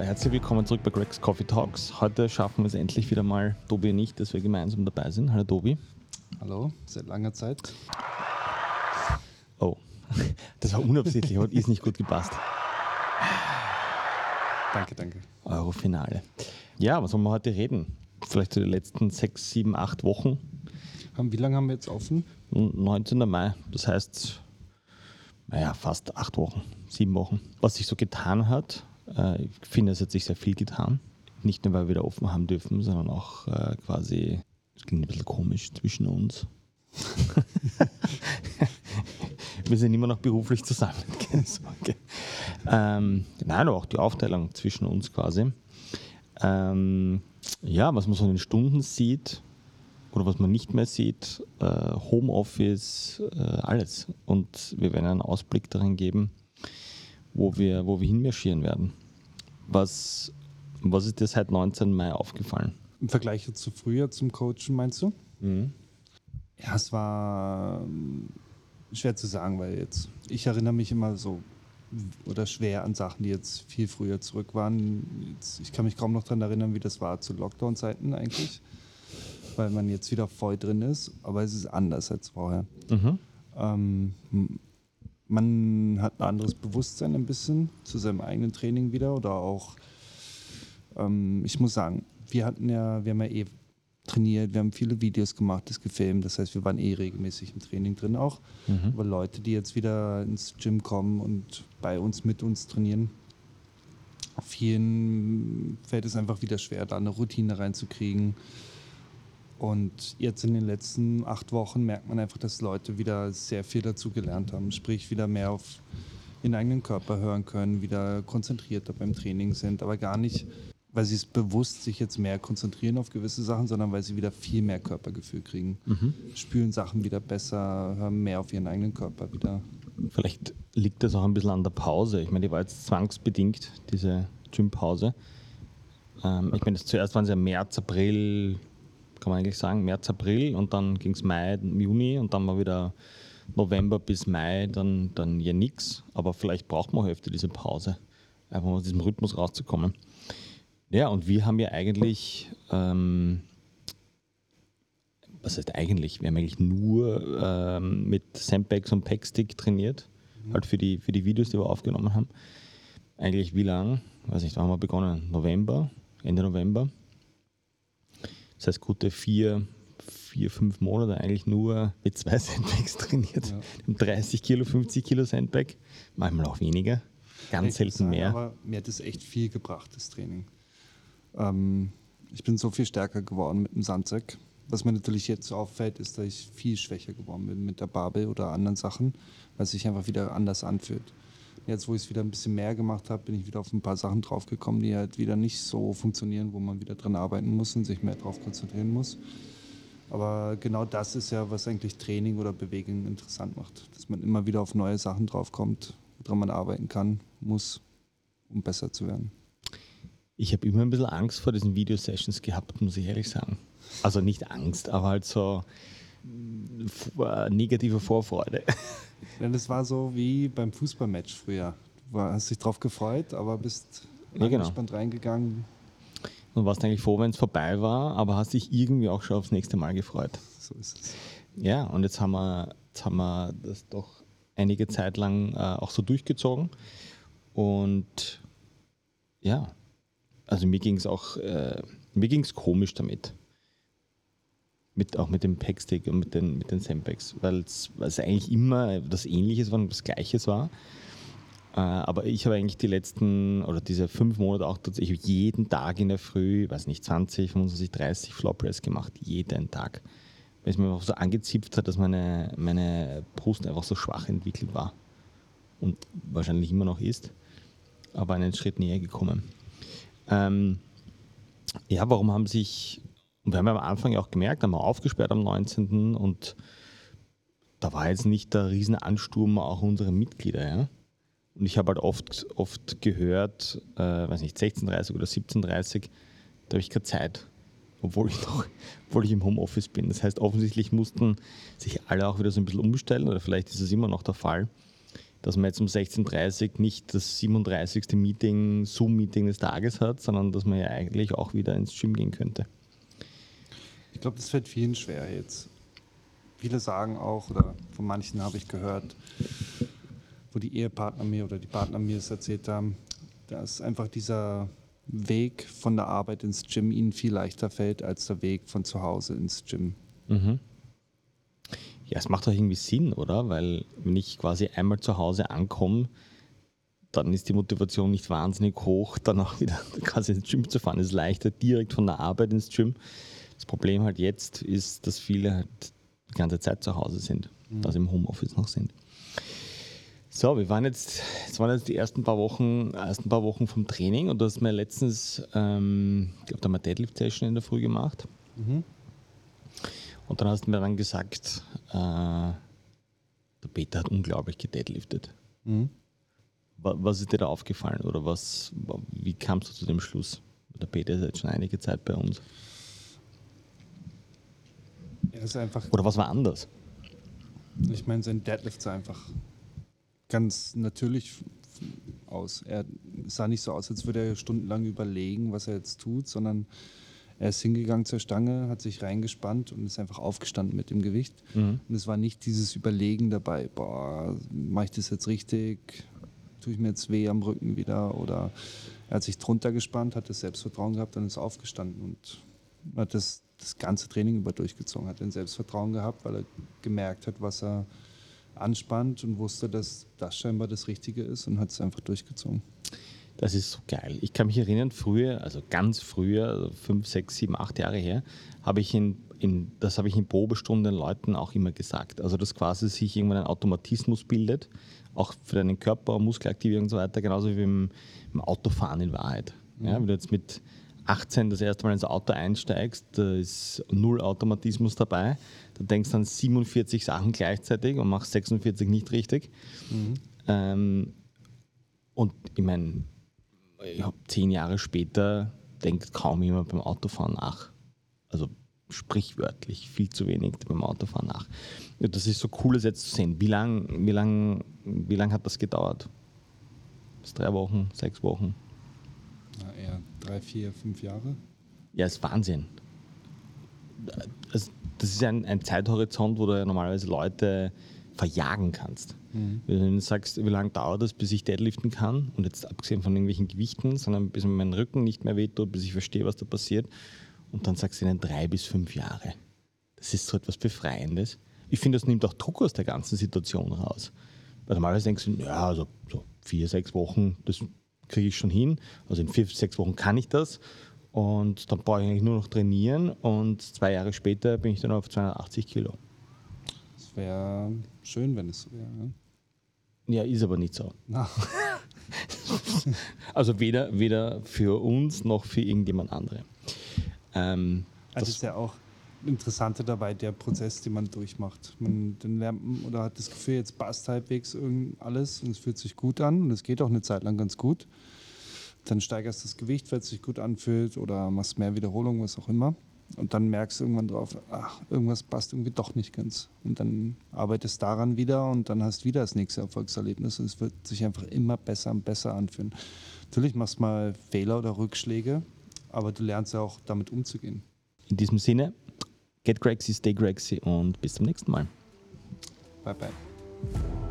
herzlich willkommen zurück bei Greg's Coffee Talks. Heute schaffen wir es endlich wieder mal, Tobi und ich, dass wir gemeinsam dabei sind. Hallo Tobi. Hallo, seit langer Zeit. Oh, das war unabsichtlich, hat ist nicht gut gepasst. Danke, danke. Euro-Finale. Ja, was wollen wir heute reden? Vielleicht zu den letzten sechs, sieben, acht Wochen. Wie lange haben wir jetzt offen? 19. Mai, das heißt, naja, fast acht Wochen, sieben Wochen. Was sich so getan hat, äh, ich finde, es hat sich sehr viel getan. Nicht nur, weil wir wieder offen haben dürfen, sondern auch äh, quasi, es klingt ein bisschen komisch zwischen uns. wir sind immer noch beruflich zusammen, keine Sorge. Ähm, nein, aber auch die Aufteilung zwischen uns quasi. Ähm, ja, was man so in den Stunden sieht oder was man nicht mehr sieht, äh, Homeoffice, äh, alles. Und wir werden einen Ausblick darin geben, wo wir, wo wir hinmarschieren werden. Was, was ist dir seit 19. Mai aufgefallen? Im Vergleich zu früher zum Coachen, meinst du? Mhm. Ja, es war ähm, schwer zu sagen, weil jetzt, ich erinnere mich immer so oder schwer an Sachen, die jetzt viel früher zurück waren. Jetzt, ich kann mich kaum noch daran erinnern, wie das war zu Lockdown-Zeiten eigentlich, weil man jetzt wieder voll drin ist, aber es ist anders als vorher. Mhm. Ähm, man hat ein anderes Bewusstsein ein bisschen zu seinem eigenen Training wieder oder auch, ähm, ich muss sagen, wir hatten ja, wir haben ja eh trainiert, wir haben viele Videos gemacht, das gefilmt, das heißt, wir waren eh regelmäßig im Training drin auch. Mhm. Aber Leute, die jetzt wieder ins Gym kommen und bei uns mit uns trainieren, vielen fällt es einfach wieder schwer, da eine Routine reinzukriegen. Und jetzt in den letzten acht Wochen merkt man einfach, dass Leute wieder sehr viel dazu gelernt haben, sprich wieder mehr auf den eigenen Körper hören können, wieder konzentrierter beim Training sind, aber gar nicht weil sie es bewusst sich jetzt mehr konzentrieren auf gewisse Sachen, sondern weil sie wieder viel mehr Körpergefühl kriegen. Mhm. Spüren Sachen wieder besser, hören mehr auf ihren eigenen Körper wieder. Vielleicht liegt das auch ein bisschen an der Pause. Ich meine, die war jetzt zwangsbedingt, diese Gympause. Ähm, ich meine, zuerst waren es ja März, April, kann man eigentlich sagen, März, April und dann ging es Mai, Juni und dann war wieder November bis Mai, dann, dann ja nichts. Aber vielleicht braucht man öfter diese Pause, einfach mal aus diesem Rhythmus rauszukommen. Ja, und wir haben ja eigentlich, ähm, was heißt eigentlich, wir haben eigentlich nur ähm, mit Sandbags und Packstick trainiert, mhm. halt für die, für die Videos, die wir aufgenommen haben. Eigentlich wie lang? Weiß nicht, wann haben wir begonnen? November, Ende November. Das heißt, gute vier, vier, fünf Monate eigentlich nur mit zwei Sandbags trainiert. Ja. 30 Kilo, 50 Kilo Sandbag, manchmal auch weniger, ganz selten sagen, mehr. Aber mir hat das echt viel gebracht, das Training. Ähm, ich bin so viel stärker geworden mit dem Sandsack. Was mir natürlich jetzt auffällt, ist, dass ich viel schwächer geworden bin mit der Babel oder anderen Sachen, weil es sich einfach wieder anders anfühlt. Jetzt, wo ich es wieder ein bisschen mehr gemacht habe, bin ich wieder auf ein paar Sachen draufgekommen, die halt wieder nicht so funktionieren, wo man wieder dran arbeiten muss und sich mehr darauf konzentrieren muss. Aber genau das ist ja, was eigentlich Training oder Bewegung interessant macht. Dass man immer wieder auf neue Sachen draufkommt, woran man arbeiten kann, muss, um besser zu werden. Ich habe immer ein bisschen Angst vor diesen Video-Sessions gehabt, muss ich ehrlich sagen. Also nicht Angst, aber halt so negative Vorfreude. Ja, das war so wie beim Fußballmatch früher. Du hast dich drauf gefreut, aber bist ja, genau. gespannt reingegangen. Und warst eigentlich froh, wenn es vorbei war, aber hast dich irgendwie auch schon aufs nächste Mal gefreut. So ist es. Ja, und jetzt haben wir, jetzt haben wir das doch einige Zeit lang äh, auch so durchgezogen. Und ja, also mir ging es auch, äh, mir ging es komisch damit. Mit, auch mit dem Packstick und mit den, mit den Sandbags, weil es eigentlich immer das Ähnliches war und das Gleiches war. Äh, aber ich habe eigentlich die letzten oder diese fünf Monate auch tatsächlich jeden Tag in der Früh, weiß nicht, 20, 25, 30 Floor Press gemacht. Jeden Tag. Weil es mir einfach so angezipft hat, dass meine, meine Brust einfach so schwach entwickelt war. Und wahrscheinlich immer noch ist. Aber einen Schritt näher gekommen. Ähm, ja, warum haben sich, und wir haben ja am Anfang ja auch gemerkt, haben wir aufgesperrt am 19. und da war jetzt nicht der Riesenansturm auch unserer Mitglieder, ja. Und ich habe halt oft, oft gehört, äh, weiß nicht, 16.30 oder 17.30 da habe ich keine Zeit, obwohl ich noch, obwohl ich im Homeoffice bin. Das heißt, offensichtlich mussten sich alle auch wieder so ein bisschen umstellen, oder vielleicht ist es immer noch der Fall, dass man jetzt um 16.30 Uhr nicht das 37. Meeting, Zoom-Meeting des Tages hat, sondern dass man ja eigentlich auch wieder ins Gym gehen könnte. Ich glaube, das fällt vielen schwer jetzt. Viele sagen auch, oder von manchen habe ich gehört, wo die Ehepartner mir oder die Partner mir es erzählt haben, dass einfach dieser Weg von der Arbeit ins Gym ihnen viel leichter fällt als der Weg von zu Hause ins Gym. Mhm. Ja, es macht doch irgendwie Sinn, oder? Weil wenn ich quasi einmal zu Hause ankomme, dann ist die Motivation nicht wahnsinnig hoch, dann auch wieder quasi ins Gym zu fahren. Es ist leichter direkt von der Arbeit ins Gym. Das Problem halt jetzt ist, dass viele halt die ganze Zeit zu Hause sind, mhm. also im Homeoffice noch sind. So, wir waren jetzt, es waren jetzt die ersten paar Wochen, ersten paar Wochen vom Training und du hast mir letztens, ähm, ich glaube, da haben wir Deadlift Session in der Früh gemacht. Mhm. Und dann hast du mir dann gesagt, äh, der Peter hat unglaublich gedeadliftet. Mhm. Was ist dir da aufgefallen oder was, wie kamst du zu dem Schluss? Der Peter ist jetzt schon einige Zeit bei uns. Einfach oder was war anders? Ich meine, sein Deadlift ist einfach ganz natürlich aus. Er sah nicht so aus, als würde er stundenlang überlegen, was er jetzt tut, sondern er ist hingegangen zur Stange, hat sich reingespannt und ist einfach aufgestanden mit dem Gewicht. Mhm. Und es war nicht dieses Überlegen dabei, boah, mache ich das jetzt richtig? Tue ich mir jetzt weh am Rücken wieder? Oder er hat sich drunter gespannt, hat das Selbstvertrauen gehabt und ist aufgestanden und hat das, das ganze Training über durchgezogen, hat ein Selbstvertrauen gehabt, weil er gemerkt hat, was er anspannt und wusste, dass das scheinbar das Richtige ist und hat es einfach durchgezogen. Das ist so geil. Ich kann mich erinnern, früher, also ganz früher, also fünf, sechs, sieben, acht Jahre her, habe ich in, in, das habe ich in Probestunden Leuten auch immer gesagt. Also, dass quasi sich irgendwann ein Automatismus bildet, auch für deinen Körper, Muskelaktivierung und so weiter, genauso wie im, im Autofahren in Wahrheit. Mhm. Ja, wenn du jetzt mit 18 das erste Mal ins Auto einsteigst, da ist null Automatismus dabei. Du denkst an 47 Sachen gleichzeitig und machst 46 nicht richtig. Mhm. Ähm, und ich meine, ich habe zehn Jahre später denkt kaum jemand beim Autofahren nach. Also sprichwörtlich viel zu wenig beim Autofahren nach. Ja, das ist so cool, das jetzt zu sehen. Wie lange wie lang, wie lang hat das gedauert? Bis drei Wochen, sechs Wochen? Drei, vier, fünf Jahre. Ja, ist Wahnsinn. Das, das ist ein, ein Zeithorizont, wo du ja normalerweise Leute verjagen kannst. Mhm. Wenn du sagst, wie lange dauert das, bis ich deadliften kann, und jetzt abgesehen von irgendwelchen Gewichten, sondern bis mein Rücken nicht mehr wehtut, bis ich verstehe, was da passiert, und dann sagst du ihnen drei bis fünf Jahre. Das ist so etwas Befreiendes. Ich finde, das nimmt auch Druck aus der ganzen Situation raus. Weil normalerweise denkst du, ja, also so vier, sechs Wochen, das kriege ich schon hin. Also in vier, sechs Wochen kann ich das. Und dann brauche ich eigentlich nur noch trainieren und zwei Jahre später bin ich dann auf 280 Kilo. Das wäre schön, wenn es so wäre. Ne? Ja, ist aber nicht so. also weder, weder für uns noch für irgendjemand andere. Ähm, also das ist ja auch Interessante dabei, der Prozess, den man durchmacht. Man dann lernt oder hat das Gefühl, jetzt passt halbwegs alles und es fühlt sich gut an und es geht auch eine Zeit lang ganz gut. Dann steigerst du das Gewicht, weil es sich gut anfühlt oder machst mehr Wiederholungen, was auch immer. Und dann merkst du irgendwann drauf, ach, irgendwas passt irgendwie doch nicht ganz. Und dann arbeitest daran wieder und dann hast wieder das nächste Erfolgserlebnis. Und es wird sich einfach immer besser und besser anfühlen. Natürlich machst du mal Fehler oder Rückschläge, aber du lernst ja auch damit umzugehen. In diesem Sinne, get Grexy, stay Grexy und bis zum nächsten Mal. Bye bye.